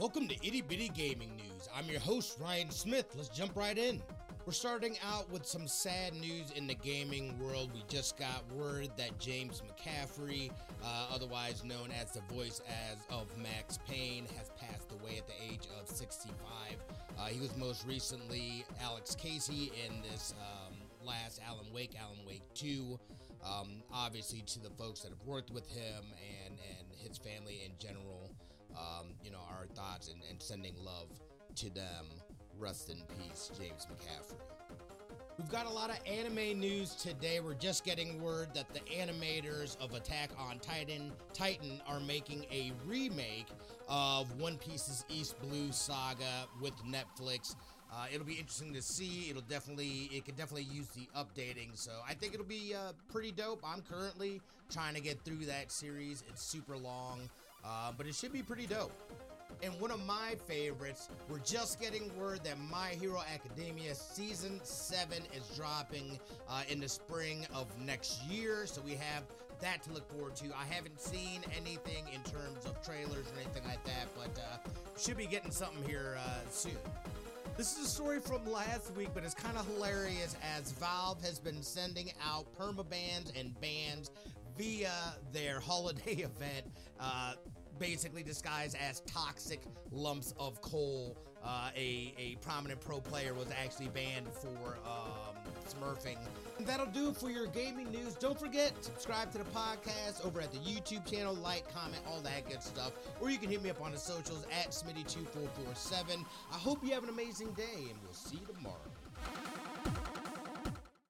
Welcome to Itty Bitty Gaming News. I'm your host, Ryan Smith. Let's jump right in. We're starting out with some sad news in the gaming world. We just got word that James McCaffrey, uh, otherwise known as the voice as of Max Payne, has passed away at the age of 65. Uh, he was most recently Alex Casey in this um, last Alan Wake, Alan Wake 2. Um, obviously, to the folks that have worked with him and, and his family in general, um, you know, our thoughts and, and sending love to them. Rest in peace, James McCaffrey. We've got a lot of anime news today. We're just getting word that the animators of Attack on Titan Titan are making a remake of One Piece's East Blue saga with Netflix. Uh, it'll be interesting to see. It'll definitely, it could definitely use the updating. So I think it'll be uh, pretty dope. I'm currently trying to get through that series. It's super long, uh, but it should be pretty dope. And one of my favorites, we're just getting word that My Hero Academia Season 7 is dropping uh, in the spring of next year. So we have that to look forward to. I haven't seen anything in terms of trailers or anything like that, but uh, should be getting something here uh, soon. This is a story from last week, but it's kind of hilarious as Valve has been sending out permabans and bans via their holiday event. Uh, basically disguised as toxic lumps of coal. Uh, a, a prominent pro player was actually banned for um, smurfing. That'll do for your gaming news. Don't forget, subscribe to the podcast over at the YouTube channel, like, comment, all that good stuff. Or you can hit me up on the socials at Smitty2447. I hope you have an amazing day, and we'll see you tomorrow.